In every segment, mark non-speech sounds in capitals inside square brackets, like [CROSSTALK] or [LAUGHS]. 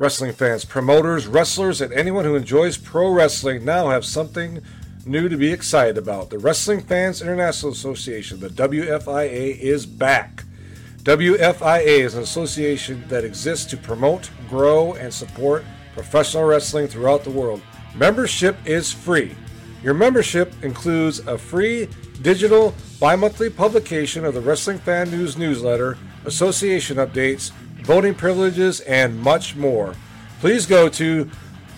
Wrestling fans, promoters, wrestlers, and anyone who enjoys pro wrestling now have something new to be excited about. The Wrestling Fans International Association, the WFIA, is back. WFIA is an association that exists to promote, grow, and support professional wrestling throughout the world. Membership is free. Your membership includes a free digital bi monthly publication of the Wrestling Fan News newsletter, association updates, voting privileges, and much more. Please go to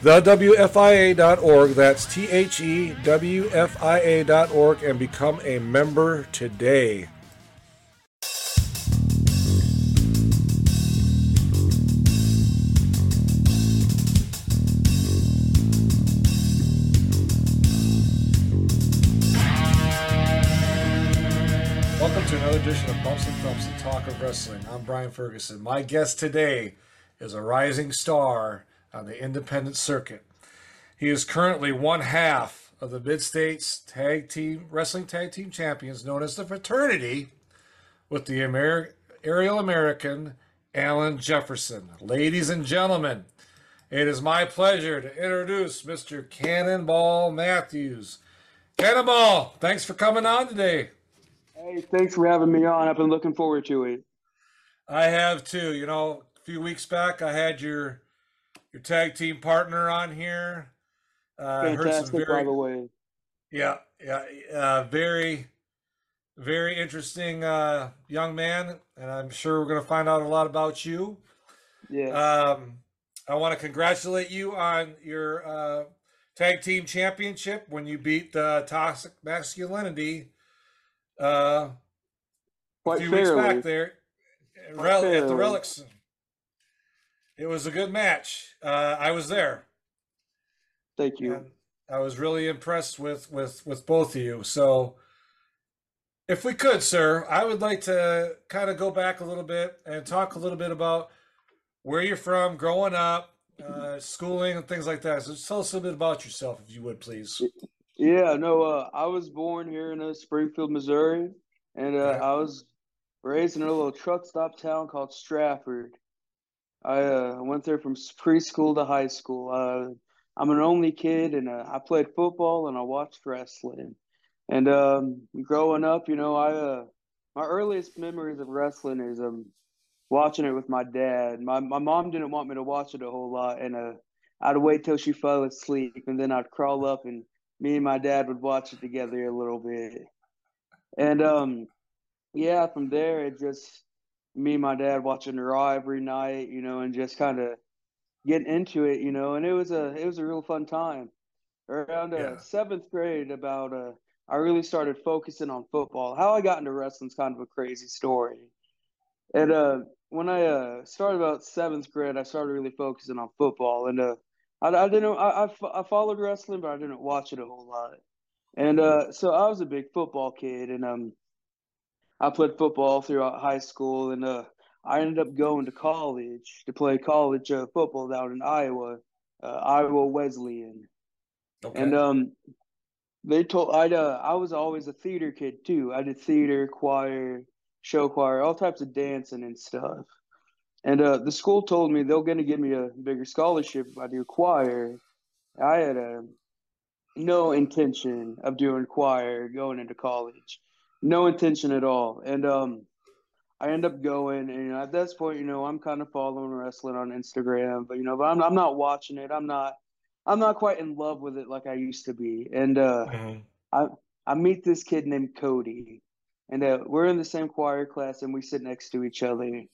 thewfia.org, that's T H E W F I A.org, and become a member today. Brian Ferguson. My guest today is a rising star on the independent circuit. He is currently one half of the Mid States Tag Team Wrestling Tag Team Champions, known as the Fraternity, with the aerial American Alan Jefferson. Ladies and gentlemen, it is my pleasure to introduce Mr. Cannonball Mathews. Cannonball, thanks for coming on today. Hey, thanks for having me on. I've been looking forward to it. I have too. You know, a few weeks back, I had your your tag team partner on here. Uh, heard some Fantastic, by the way. yeah, yeah, uh, very, very interesting uh, young man, and I'm sure we're going to find out a lot about you. Yeah. Um, I want to congratulate you on your uh, tag team championship when you beat uh, Toxic Masculinity uh, a Quite few weeks back there Rel- at the. Relics. It was a good match. Uh, I was there. Thank you. And I was really impressed with with with both of you. So, if we could, sir, I would like to kind of go back a little bit and talk a little bit about where you're from, growing up, uh, schooling, and things like that. So, just tell us a little bit about yourself, if you would, please. Yeah, no, uh, I was born here in uh, Springfield, Missouri, and uh. I was raised in a little truck stop town called Strafford. I uh, went there from preschool to high school. Uh, I'm an only kid, and uh, I played football and I watched wrestling. And um, growing up, you know, I uh, my earliest memories of wrestling is um watching it with my dad. My my mom didn't want me to watch it a whole lot, and uh, I'd wait till she fell asleep, and then I'd crawl up, and me and my dad would watch it together a little bit. And um, yeah, from there it just me and my dad watching Raw every night, you know, and just kind of getting into it, you know, and it was a it was a real fun time. Around uh, Yeah. seventh grade, about uh, I really started focusing on football. How I got into wrestling is kind of a crazy story. And uh, when I uh, started about seventh grade, I started really focusing on football, and uh, I, I didn't I, I I followed wrestling, but I didn't watch it a whole lot. And uh, so I was a big football kid, and um, I played football throughout high school, and uh, I ended up going to college to play college uh, football down in Iowa, uh, Iowa Wesleyan. Okay. And um, they told I uh, I was always a theater kid too. I did theater, choir, show choir, all types of dancing and stuff. And uh, the school told me they're going to give me a bigger scholarship if I do choir. I had no intention of doing choir going into college, no intention at all. And um, I end up going, and you know, at this point, you know, I'm kind of following wrestling on Instagram, but you know, but I'm I'm not watching it. I'm not I'm not quite in love with it like I used to be. And uh, Mhm. I I meet this kid named Cody, and uh, we're in the same choir class, and we sit next to each other.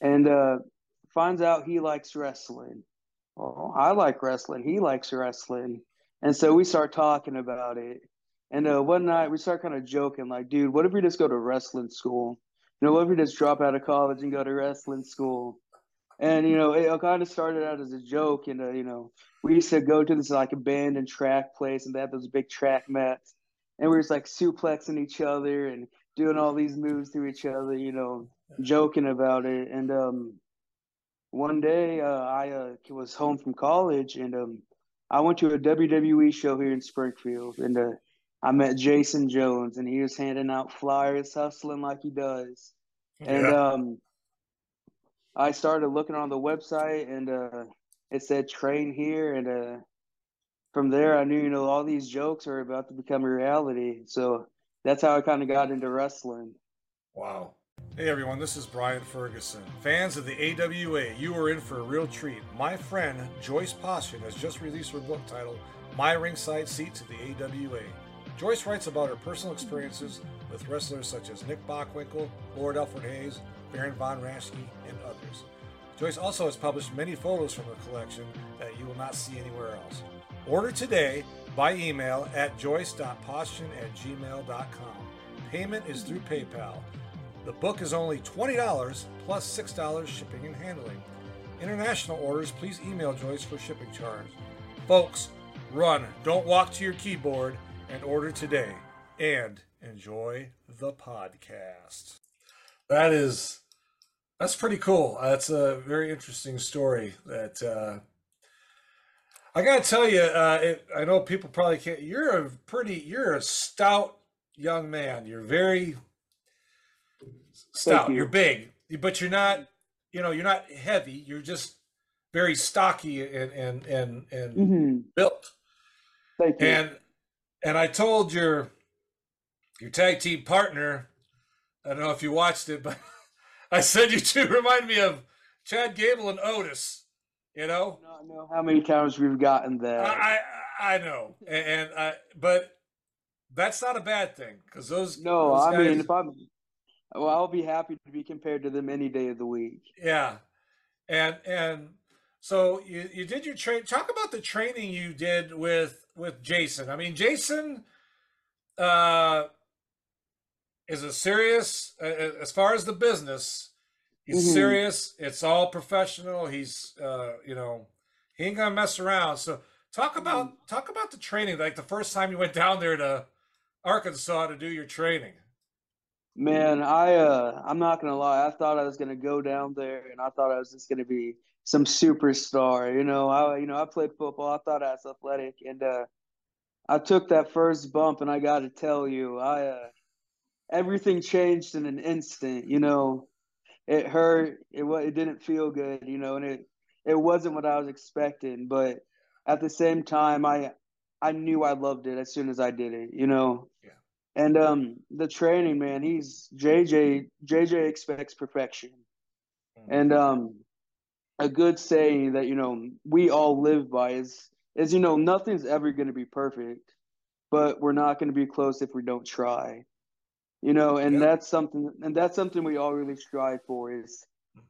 And uh, finds out he likes wrestling. Well, I like wrestling. He likes wrestling, and so we start talking about it. And uh, one night we start kind of joking, like, "Dude, what if we just go to wrestling school? You know, what if we just drop out of college and go to wrestling school?" And you know, it kind of started out as a joke, and uh, you know, we used to go to this like abandoned track place, and they had those big track mats, and we were just like suplexing each other and doing all these moves to each other, you know, joking about it. And um, one day, uh, I uh, was home from college, and um, I went to a WWE show here in Springfield, and uh, I met Jason Jones, and he was handing out flyers, hustling like he does. And um, I started looking on the website and uh, it said train here, and uh, from there I knew you know all these jokes are about to become a reality. So that's how I kind of got into wrestling. Wow. Hey everyone, this is Brian Ferguson. Fans of the AWA, you are in for a real treat. My friend Joyce Poston has just released her book titled My Ringside Seat to the AWA. Joyce writes about her personal experiences with wrestlers such as Nick Bockwinkel, Lord Alfred Hayes, Baron von Raschke, and others. Joyce also has published many photos from her collection that you will not see anywhere else. Order today by email at joyce.poston at gmail.com. Payment is through PayPal. The book is only $20 plus $6 shipping and handling. International orders, please email Joyce for shipping charge. Folks, run, don't walk to your keyboard, and order today. And enjoy the podcast. That is that's pretty cool. That's a very interesting story. That uh, I gotta tell you, uh, it, I know people probably can't. You're a pretty, you're a stout young man. You're very stout. You. are big, but you're not. You know, you're not heavy. You're just very stocky and and and and mm-hmm. built. Thank you. And and I told your your tag team partner. I don't know if you watched it, [LAUGHS] but I said you two [LAUGHS] remind me of Chad Gable and Otis. You know, I don't know how many times we've gotten that. I I, I know, and, and I but that's not a bad thing because those. No, those I guys, mean if I'm, well, I'll be happy to be compared to them any day of the week. Yeah, and and so you you did your train. Talk about the training you did with with Jason. I mean, Jason. Uh, is a serious uh, as far as the business. He's mm-hmm. serious. It's all professional. He's uh, you know he ain't gonna mess around. So talk about mm-hmm. talk about the training. Like the first time you went down there to Arkansas to do your training. Man, I uh, I'm not gonna lie. I thought I was gonna go down there, and I thought I was just gonna be some superstar. You know, I you know I played football. I thought I was athletic, and uh, I took that first bump, and I got to tell you, I uh, everything changed in an instant. You know, it hurt. It it didn't feel good. You know, and it it wasn't what I was expecting. But at the same time, I I knew I loved it as soon as I did it. You know. And um, the training, man, he's JJ. JJ expects perfection, mm-hmm. and um, a good saying that you know we all live by is is you know nothing's ever going to be perfect, but we're not going to be close if we don't try you know and yeah. that's something and that's something we all really strive for is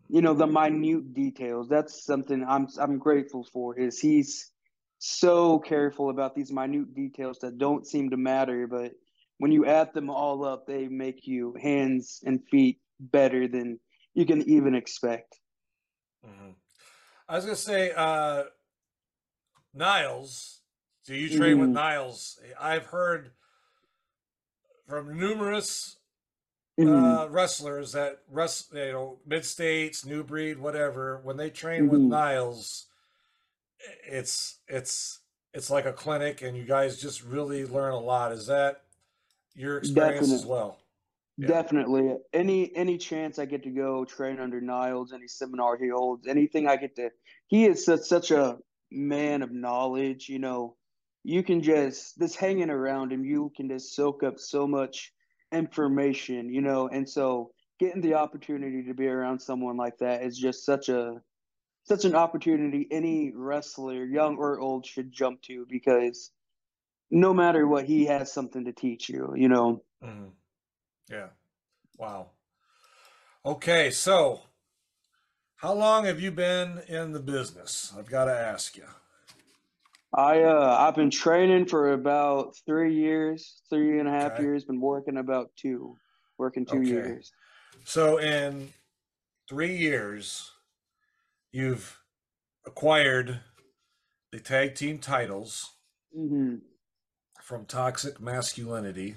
you know the minute details that's something i'm i'm grateful for is he's so careful about these minute details that don't seem to matter but when you add them all up they make you hands and feet better than you can even expect mm-hmm. i was going to say uh niles do you train mm-hmm. with niles i've heard from numerous mm-hmm. uh, wrestlers that rest, you know, mid states, new breed, whatever. When they train mm-hmm. with Niles, it's it's it's like a clinic, and you guys just really learn a lot. Is that your experience Definitely. as well? Yeah. Definitely. Any any chance I get to go train under Niles, any seminar he holds, anything I get to, he is such such a man of knowledge. You know, you can just just hanging around him, you can just soak up so much information, you know, and so getting the opportunity to be around someone like that is just such a such an opportunity any wrestler, young or old, should jump to because no matter what, he has something to teach you, you know. Mm-hmm. Yeah. Wow. Okay, so how long have you been in the business? I've got to ask you. I uh I've been training for about three years, three and a half okay. years. Been working about two, working two okay. years. So in three years, you've acquired the tag team titles mm-hmm. From Toxic Masculinity.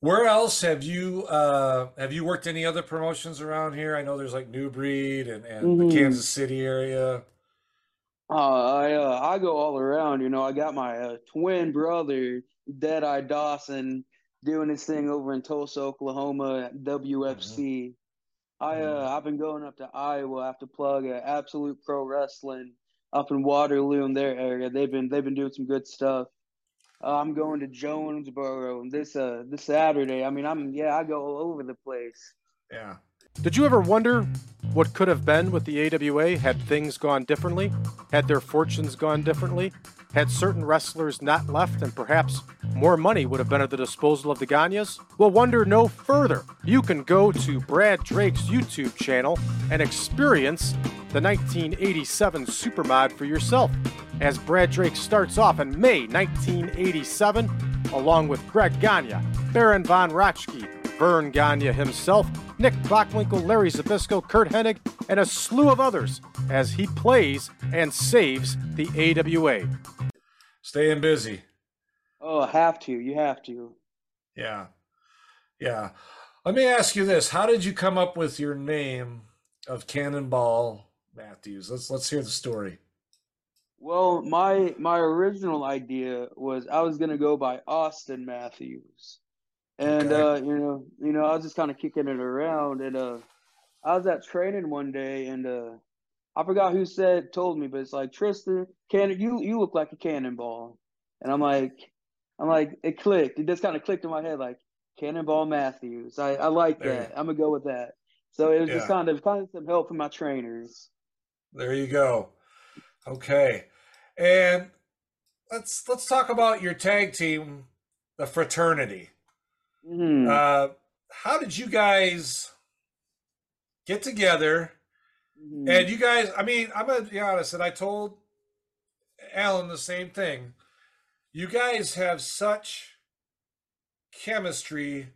Where else have you uh, have you worked any other promotions around here? I know there's like New Breed and, and mm-hmm. the Kansas City area. Uh, I uh, I go all around. You know, I got my uh, twin brother, Deadeye Dawson, doing his thing over in Tulsa, Oklahoma, at WFC. I uh, I've been going up to Iowa. I have to plug uh, Absolute Pro Wrestling up in Waterloo in their area. They've been they've been doing some good stuff. Uh, I'm going to Jonesboro this uh this Saturday. I mean, I'm yeah, I go all over the place. Yeah. Did you ever wonder what could have been with the AWA had things gone differently? Had their fortunes gone differently? Had certain wrestlers not left and perhaps more money would have been at the disposal of the Gagnes? Well, wonder no further. You can go to Brad Drake's YouTube channel and experience the 1987 Supermod for yourself. As Brad Drake starts off in May 1987, along with Greg Gagne, Baron von Raschke, Verne Gagne himself, Nick Bockwinkel, Larry Zbyszko, Curt Hennig, and a slew of others as he plays and saves the AWA. Staying busy. Oh, have to. You have to. Yeah. Yeah. Let me ask you this. How did you come up with your name of Cannonball Mathews? Let's let's hear the story. Well, my my original idea was I was gonna go by Austin Mathews. And Okay. uh, you know, you know, I was just kind of kicking it around, and uh, I was at training one day, and uh, I forgot who said told me, but it's like Tristan, can you you look like a cannonball, and I'm like, I'm like, it clicked. It just kind of clicked in my head, like Cannonball Mathews. I I like There you- that. I'm gonna go with that. So it was just kind of kind of some help from my trainers. There you go. Okay. And let's let's talk about your tag team, the fraternity. Mhm. Uh how did you guys get together? Mhm. And you guys, I mean, I'm gonna be honest, and I told Alan the same thing. You guys have such chemistry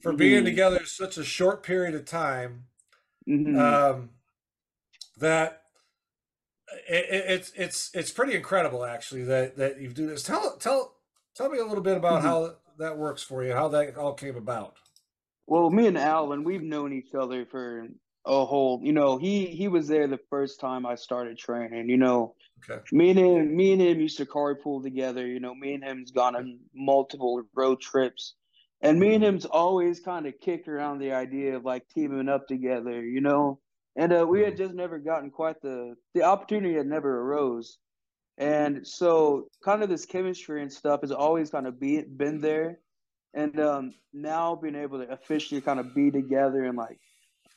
for being Mhm. together such a short period of time Mhm. um, that it, it, it's it's it's pretty incredible actually that that you do this. Tell tell tell me a little bit about Mhm. how that works for you, how that all came about. Well, me and Alan, we've known each other for a whole, you know, he he was there the first time I started training, you know. Okay. Me and him, me and him used to carpool together, you know, me and him's gone on multiple road trips. And me and him's always kind of kicked around the idea of like teaming up together, you know. And uh, we had just never gotten quite the the opportunity had never arose. And so kind of this chemistry and stuff has always kind of be, been there. And um, now being able to officially kind of be together and like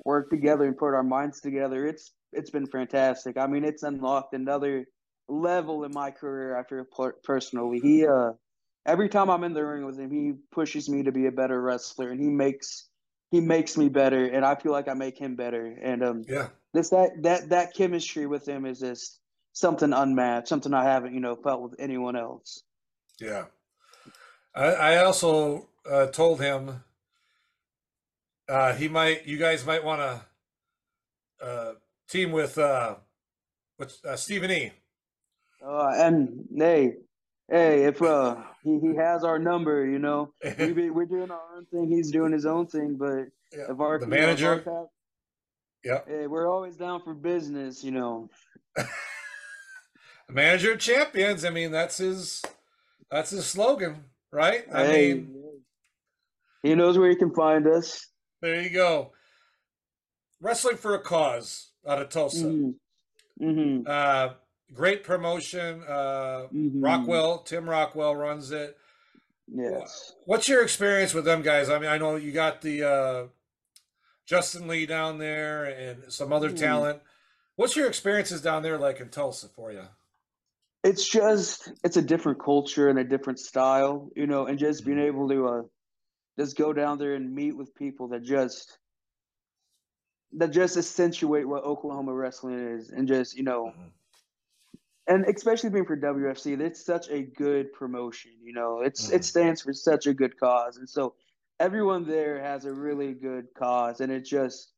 work together and put our minds together it's it's been fantastic. I mean it's unlocked another level in my career i feel per- personally. He uh every time i'm in the ring with him he pushes me to be a better wrestler and he makes he makes me better and i feel like i make him better and um Yeah. this that that that chemistry with him is just something unmatched something i haven't you know felt with anyone else Yeah. I, I also uh, told him uh, he might, you guys might want to uh, team with uh, with uh, Stephen E. Uh, and hey, hey, if uh he, he has our number, you know, [LAUGHS] we be, we're doing our own thing, he's doing his own thing, but Yeah, if our the our manager. Yeah, hey, we're always down for business, you know. the [LAUGHS] manager of champions. I mean, that's his that's his slogan, right? I hey, mean, he knows where he can find us. there you go. Wrestling for a cause out of Tulsa. hmm hmm Uh, great promotion. Uh, Mhm. Rockwell, Tim Rockwell runs it. Yes. What's your experience with them guys? I mean, I know you got the uh, Justin Lee down there and some other Hmm. talent. What's your experiences down there like in Tulsa for you? It's just it's a different culture and a different style, you know, and just being able to uh just go down there and meet with people that just that just accentuate what Oklahoma wrestling is and just, you know, Mhm. And especially being for WFC, it's such a good promotion, you know. It's Mhm. it stands for such a good cause. And so everyone there has a really good cause and it's just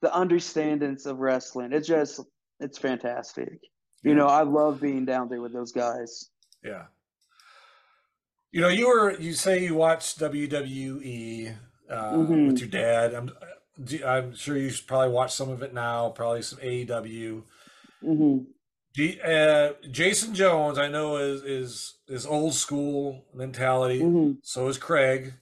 the understandings of wrestling. It's just it's fantastic. You know, I love being down there with those guys. Yeah. You know, you were you say you watched WWE uh, Mhm. with your dad. I'm I'm sure you probably watch some of it now. Probably some AEW. hmm Uh, Jason Jones, I know is is is old school mentality. hmm So is Craig.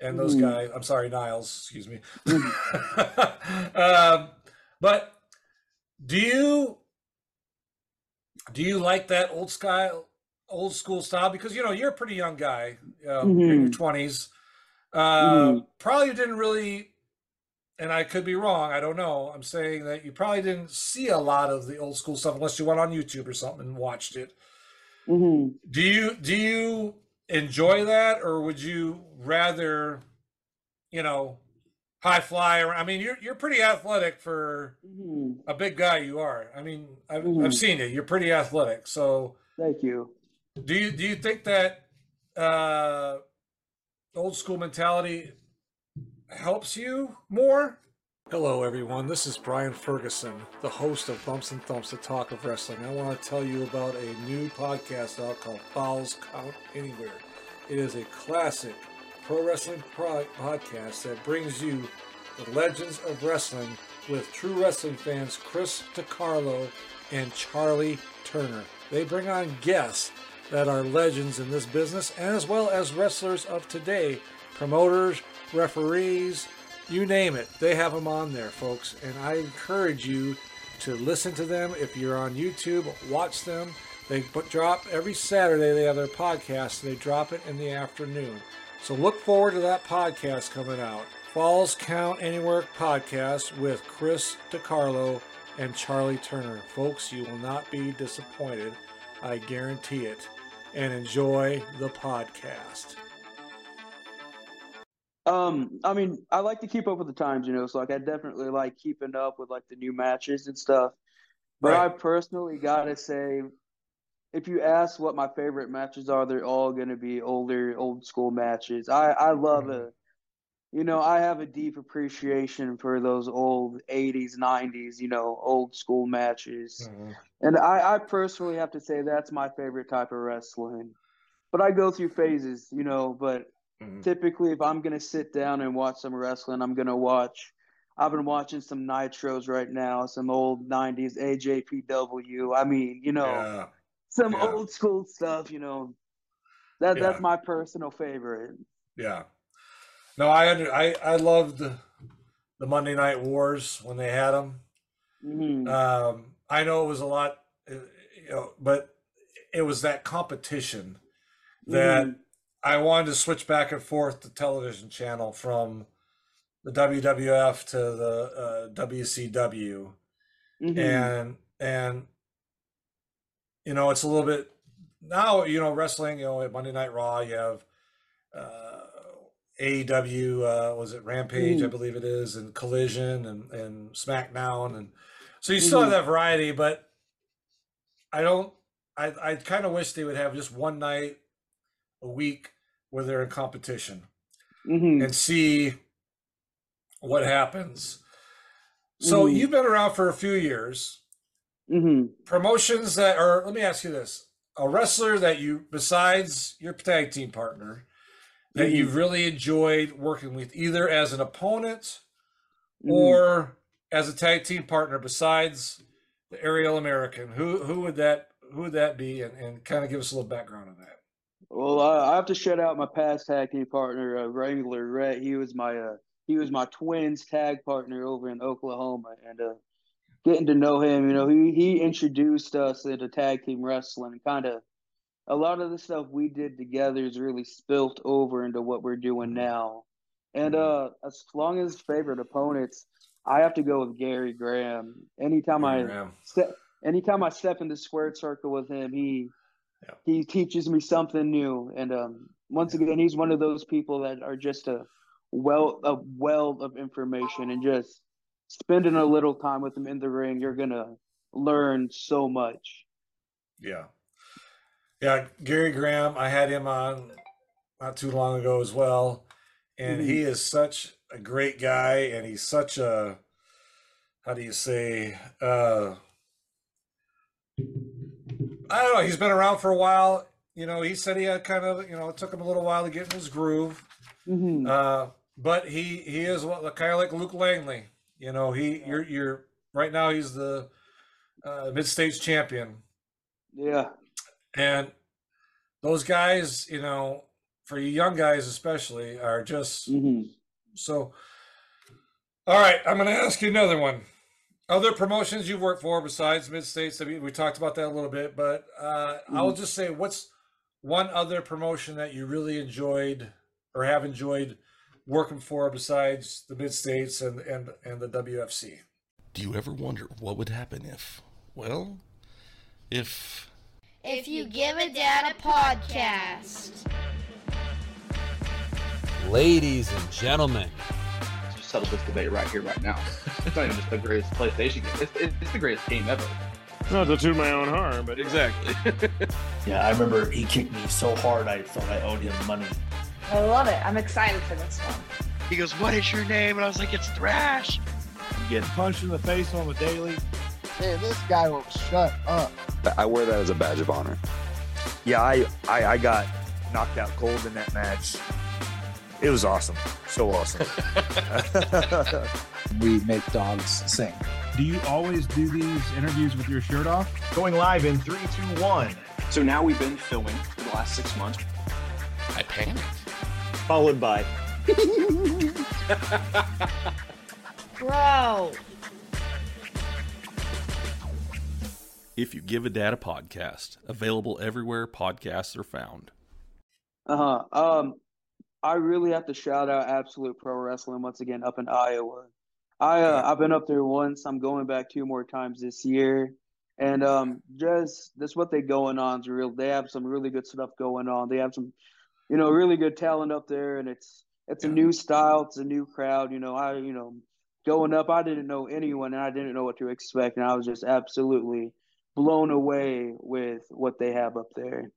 and those Mhm. guys. I'm sorry, Niles. Excuse me. [LAUGHS] um, but do you do you like that old style, old school style? Because you know you're a pretty young guy, uh, in your Mhm. twenties. Uh, Mhm. Probably didn't really, and I could be wrong. I don't know. I'm saying that you probably didn't see a lot of the old school stuff unless you went on YouTube or something and watched it. hmm Do you do you enjoy that, or would you rather, you know, high fly? Around? I mean, you're you're pretty athletic for hmm a big guy. You are. I mean, I've, Mhm. I've seen it. You're pretty athletic. So, Thank you. do you do you think that uh, old school mentality helps you more? Hello, everyone. This is Brian Ferguson, the host of Bumps and Thumps, the talk of wrestling. I want to tell you about a new podcast out called Falls Count Anywhere. It is a classic pro wrestling pro- podcast that brings you the legends of wrestling with true wrestling fans Chris DiCarlo and Charlie Turner. They bring on guests that are legends in this business, as well as wrestlers of today, promoters, referees, you name it. They have them on there, folks. And I encourage you to listen to them. If you're on YouTube, watch them. They drop every Saturday. They have their podcast. They drop it in the afternoon. So look forward to that podcast coming out. Falls Count Anywhere podcast with Chris DiCarlo and Charlie Turner. Folks, you will not be disappointed. I guarantee it. And enjoy the podcast. Um, I mean, I like to keep up with the times, you know, so like I definitely like keeping up with like the new matches and stuff. But I personally gotta say, if you ask what my favorite matches are, they're all gonna be older, old school matches. I I love Mhm. a, you know, I have a deep appreciation for those old '80s, '90s, you know, old school matches. Mhm. And I, I personally have to say that's my favorite type of wrestling. But I go through phases, you know, but Mhm. typically if I'm gonna sit down and watch some wrestling, I'm gonna watch I've been watching some nitros right now, some old nineties AJPW. I mean, you know, Yeah. some yeah. old school stuff, you know. That that's my personal favorite. Yeah. No, I under I I loved the, Monday Night Wars when they had them. hmm Um, I know it was a lot, you know, but it was that competition that Mhm. I wanted to switch back and forth the television channel from the WWF to the uh, WCW, Mhm. and and you know it's a little bit now you know wrestling you know at Monday Night Raw you have uh, AEW uh, was it Rampage I Mhm. believe it is and Collision and and SmackDown and so you still have Mhm. that variety but I don't I I kind of wish they would have just one night a week where they're in competition Mhm. and see what happens. So Mhm. you've been around for a few years. Mhm. Promotions that are let me ask you this. A wrestler that you besides your tag team partner that Mhm. you've really enjoyed working with either as an opponent Mhm. or as a tag team partner besides the Aerial American. Who who would that who would that be and, and kind of give us a little background on that. Well, I I have to shout out my past tag team partner, uh, Wrangler Rhett. He was my uh, he was my twins tag partner over in Oklahoma, and uh, getting to know him, you know, he he introduced us into tag team wrestling. Kind of a lot of the stuff we did together is really spilt over into what we're doing now. And uh, as long as favorite opponents, I have to go with Gary Graham. Anytime I Yeah. step anytime I step in the squared circle with him, he Yeah. he teaches me something new. And um, once again, he's one of those people that are just a well a well of information and just spending a little time with him in the ring, you're gonna learn so much. Yeah. Yeah, Gary Graham, I had him on not too long ago as well. And he is such a great guy and he's such a how do you say uh I don't know, he's been around for a while. You know, he said he had kind of, you know, it took him a little while to get in his groove. hmm Uh but he he is what kind of like Luke Langley. You know, he you're you're right now he's the uh, mid states champion Yeah. and those guys, you know, for you young guys especially are just Mhm. so. All right, I'm going to ask you another one. Other promotions you've worked for besides Mid States, I mean, we talked about that a little bit, but uh, I'll just say, what's one other promotion that you really enjoyed or have enjoyed working for besides the Mid States and, and, and the WFC? Do you ever wonder what would happen if, well, if If you give a dad a podcast. Ladies and gentlemen, Just settle this debate right here, right now. It's not even just the greatest PlayStation game. It's, it's, it's the greatest game ever. Not to toot my own horn, but Exactly. [LAUGHS] Yeah, I remember he kicked me so hard I thought I owed him money. I love it. I'm excited for this one. He goes, What is your name? And I was like, It's Thrash. get punched in the face on the daily. Man, this guy won't shut up. I wear that as a badge of honor. Yeah, I, I, I got knocked out cold in that match. It was awesome. So awesome. [LAUGHS] We make dogs sing. Do you always do these interviews with your shirt off? Going live in three, two, one. so now we've been filming for the last six months. I panicked? Followed by [LAUGHS] Bro. If you give a dad a podcast, available everywhere podcasts are found. Uh huh. Um, I really have to shout out Absolute Pro Wrestling once again up in Iowa. I uh, I've been up there once. I'm going back two more times this year, and um, just that's what they going on is real. They have some really good stuff going on. They have some, you know, really good talent up there, and it's it's a new style. It's a new crowd. You know, I you know, going up, I didn't know anyone, and I didn't know what to expect, and I was just absolutely blown away with what they have up there.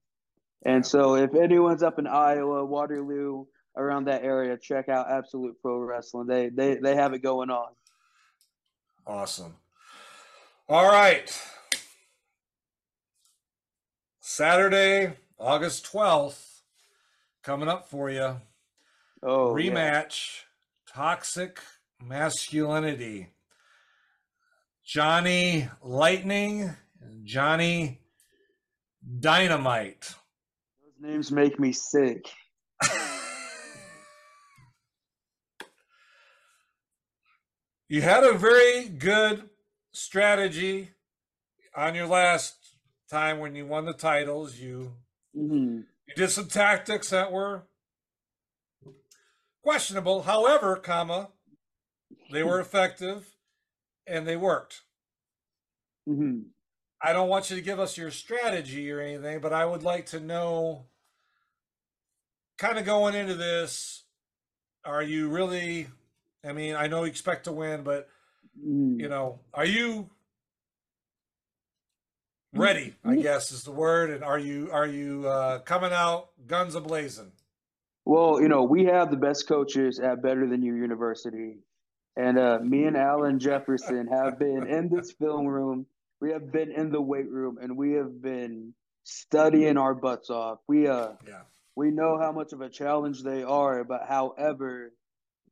And so, if anyone's up in Iowa, Waterloo, around that area, check out Absolute Pro Wrestling. They they they have it going on. Awesome. All right. Saturday, August 12th, coming up for you. Oh, yeah. Rematch Toxic Masculinity. Johnny Lightning Johnny Dynamite. Those names make me sick. You had a very good strategy on your last time when you won the titles. You hmm you did some tactics that were questionable. However, comma, they were [LAUGHS] effective and they worked. hmm I don't want you to give us your strategy or anything, but I would like to know kind of going into this, are you really I mean, I know you expect to win, but hmm you know, are you ready? I guess is the word. And are you are you uh, coming out guns a blazing? Well, you know, we have the best coaches at Better Than You University. And uh, me and Alan Jefferson have been in this film room. We have been in the weight room and we have been studying our butts off. We uh Yeah. we know how much of a challenge they are, but however,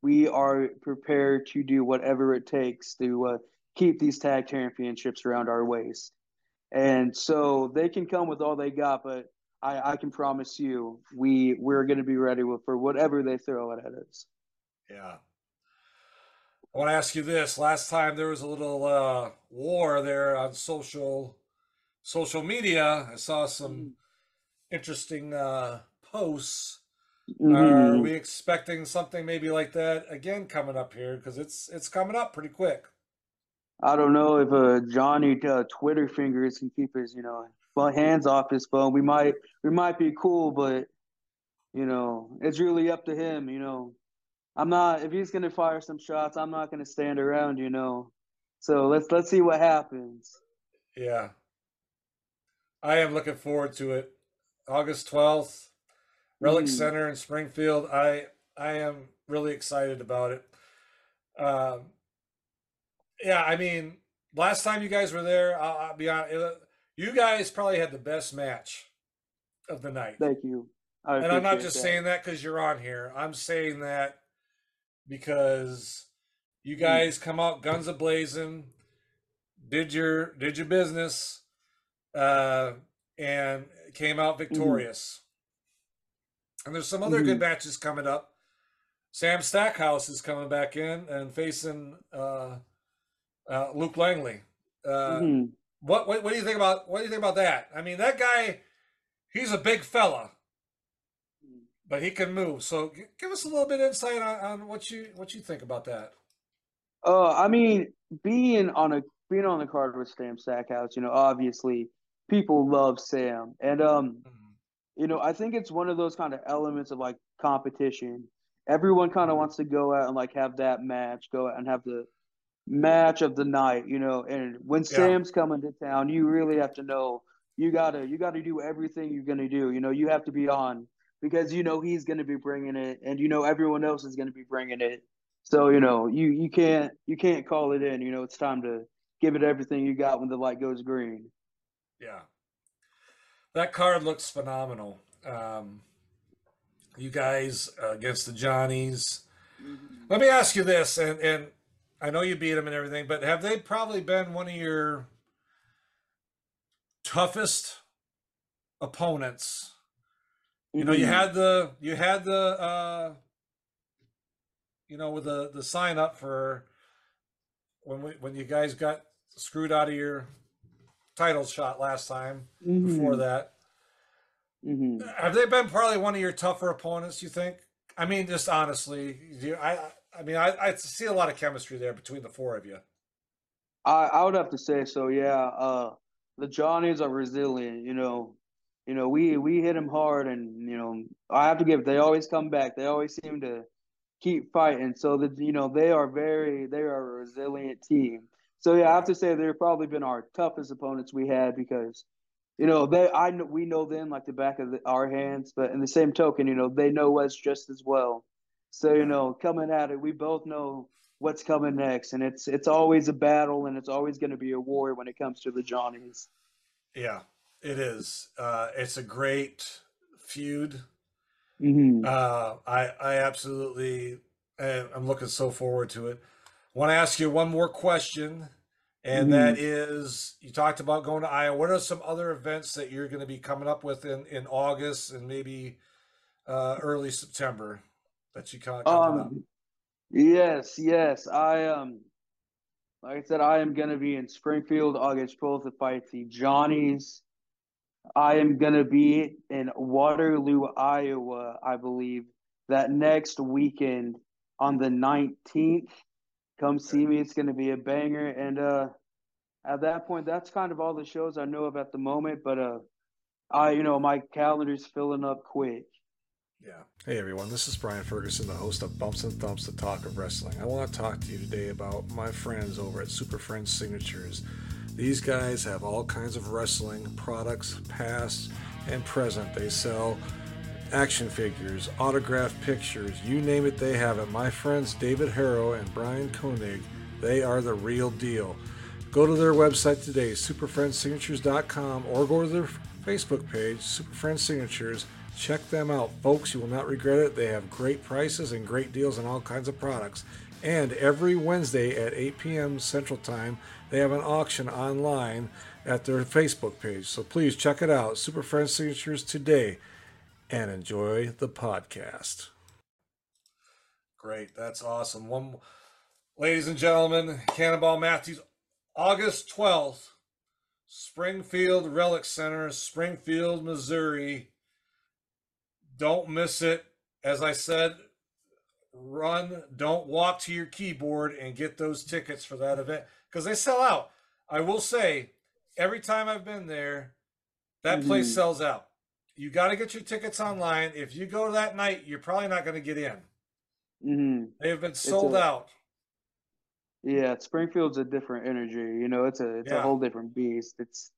we are prepared to do whatever it takes to uh, keep these tag championships around our waist. And so they can come with all they got, but I, I can promise you, we we're going to be ready with, for whatever they throw at us. Yeah. I want to ask you this. Last time there was a little uh, war there on social social media. I saw some interesting uh, posts. Are Mhm. we expecting something maybe like that again coming up here? Because it's it's coming up pretty quick. I don't know if uh, Johnny uh, Twitter fingers can keep his, you know, hands off his phone. We might we might be cool, but you know, it's really up to him. You know, I'm not if he's gonna fire some shots, I'm not gonna stand around. You know, so let's let's see what happens. Yeah. I am looking forward to it. August 12th, Relic Mm. Center in Springfield. I I am really excited about it. Um, yeah, I mean, last time you guys were there, I'll, I'll be honest, you guys probably had the best match of the night. Thank you. I and I'm not just that. saying that because you're on here. I'm saying that because Hmm. you guys come out guns a blazing, did your did your business, uh, and came Hmm. out victorious. And there's some other Mm-hmm. good matches coming up. Sam Stackhouse is coming back in and facing uh, uh, Luke Langley. Uh, Mhm. what, what what do you think about what do you think about that? I mean, that guy, he's a big fella, but he can move. So give us a little bit insight on, on what you what you think about that. Uh, I mean, being on a being on the card with Sam Stackhouse, you know, obviously people love Sam, and um, you know, I think it's one of those kind of elements of like competition. Everyone kind of mm-hmm. wants to go out and like have that match, go out and have the match of the night, you know. And when Yeah. Sam's coming to town, you really have to know you gotta you gotta do everything you're gonna do. You know, you have to be on because you know he's gonna be bringing it, and you know everyone else is gonna be bringing it. So you know you you can't you can't call it in. You know it's time to give it everything you got when the light goes green. Yeah. That card looks phenomenal. Um, you guys uh, against the Johnnies. Let me ask you this, and, and I know you beat them and everything, but have they probably been one of your toughest opponents? You know, you Mhm. had the you had the uh, you know with the the sign up for when we when you guys got screwed out of your title shot last time. Before Mhm. that, hmm have they been probably one of your tougher opponents? You think? I mean, just honestly, you, I I mean, I, I see a lot of chemistry there between the four of you. I I would have to say so. Yeah, uh, the Johnnies are resilient. You know, you know we we hit them hard, and you know I have to give. They always come back. They always seem to keep fighting. So that you know they are very they are a resilient team. So yeah, I have to say they've probably been our toughest opponents we had because you know they I know we know them like the back of the, our hands, but in the same token, you know they know us just as well. So you know coming at it, we both know what's coming next, and it's it's always a battle, and it's always going to be a war when it comes to the Johnnies. Yeah, it is. Uh, it's a great feud. Mhm. Uh, I I absolutely I'm looking so forward to it. Want to ask you one more question, and that is you talked about going to Iowa. What are some other events that you're going to be coming up with in in August and maybe uh, early September that you kind of coming up? Um, yes, yes. I um, like I said, I am gonna be in Springfield August 12th to fight the Johnnies. I am gonna be in Waterloo, Iowa, I believe, that next weekend on the 19th. Come see me. It's gonna be a banger. [LAUGHS] And uh, at that point, that's kind of all the shows I know of at the moment. But uh, I, you know, my calendar's filling up quick. Yeah. Hey everyone, this is Brian Ferguson, the host of Bumps and Thumps, the talk of wrestling. I want to talk to you today about my friends over at Super Friends Signatures. These guys have all kinds of wrestling products, past and present. They sell action figures, autographed pictures, you name it, they have it. My friends David Harrow and Brian Koenig, they are the real deal. Go to their website today, superfriendsignatures.com, or go to their Facebook page, Super Friends Signatures. Check them out, folks. You will not regret it. They have great prices and great deals on all kinds of products. And every Wednesday at 8 p.m. Central Time, they have an auction online at their Facebook page. So please check it out, Super Friends Signatures today, and enjoy the podcast. Great, that's awesome. One, ladies and gentlemen, Cannonball Mathews, August 12th, Springfield Relic Center, Springfield, Missouri. Don't miss it. As I said, run, don't walk to your keyboard and get those tickets for that event because they sell out. I will say, every time I've been there, that place Mhm. sells out. You got to get your tickets online. If you go that night, you're probably not going to get in. hmm They've been sold a- out. Yeah, Springfield's a different energy. You know, it's a it's Yeah. a whole different beast. It's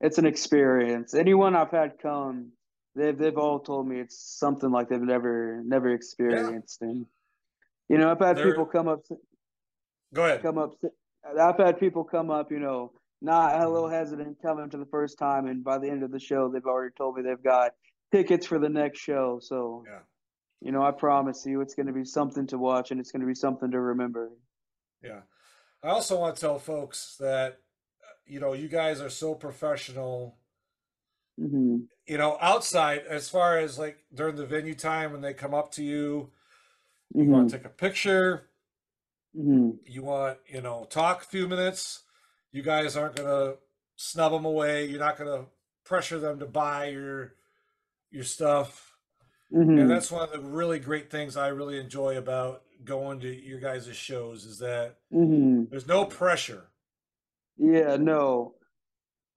it's an experience. Anyone I've had come, they've they've all told me it's something like they've never never experienced. And you know, I've had They're- people come up Go ahead. come up. I've had people come up, you know, not a little hesitant coming to the first time, and by the end of the show, they've already told me they've got tickets for the next show. So, Yeah. you know, I promise you, it's going to be something to watch, and it's going to be something to remember. Yeah. I also want to tell folks that, you know, you guys are so professional Mm-hmm. You know, outside, as far as like during the venue time when they come up to you, you Mm-hmm. want to take a picture, Mm-hmm. you want, you know, talk a few minutes. You guys aren't going to snub them away. You're not going to pressure them to buy your your stuff. Mm-hmm. And that's one of the really great things I really enjoy about going to your guys' shows is that Mm-hmm. there's no pressure. Yeah, no.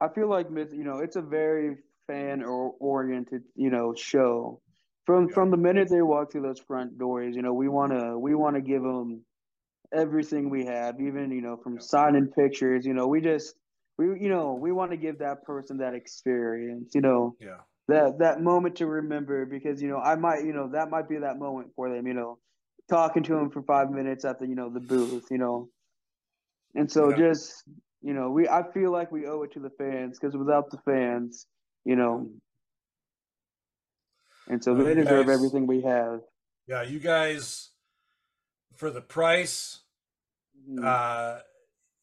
I feel like you know it's a very fan or oriented you know show. From from the minute they walk through those front doors, you know we wanna we wanna give them everything we have, even you know from signing pictures. You know we just we you know we want to give that person that experience. You know Yeah. that that moment to remember because you know I might you know that might be that moment for them. You know talking to them for five minutes at the you know the booth. You know and so Yeah. just you know, we I feel like we owe it to the fans because without the fans, you know, and so they deserve guys- everything we have. Yeah, you guys for the price Mhm. uh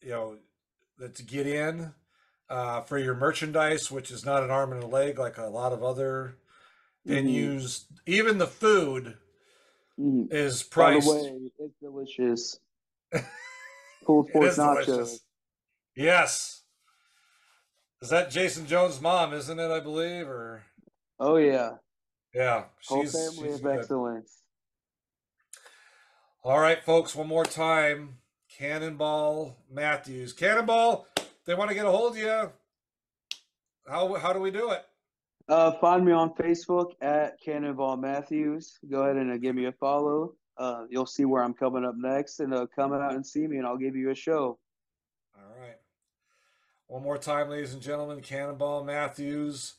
you know that to get in uh for your merchandise which is not an arm and a leg like a lot of other Mhm. venues even the food Mhm. is By priced the way, it's delicious. [LAUGHS] Sports is nachos. delicious. yes is that jason jones mom isn't it i believe or Oh yeah, yeah whole family she's of good. excellence. All right folks one more time cannonball mathews cannonball they want to get a hold of you how how do we do it Uh, find me on Facebook at Cannonball Mathews. Go ahead and uh, give me a follow. Uh, you'll see where I'm coming up next, and uh, come out and see me, and I'll give you a show. All right. One more time, ladies and gentlemen, Cannonball Mathews,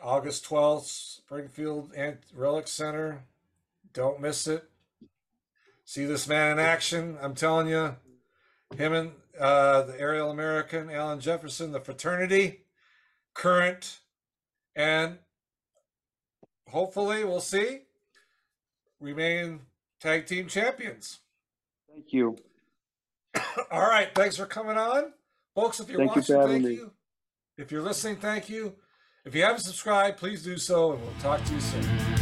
August 12th, Springfield Relic Center. Don't miss it. See this man in action. I'm telling you, him and uh, the Aerial American, Alan Jefferson, the fraternity, current, and hopefully, we'll see, remain tag team champions. Thank you. [COUGHS] All right. Thanks for coming on. Folks, if you're Thank watching, having thank me. you. If you're listening, thank you. If you haven't subscribed, please do so, and we'll talk to you soon.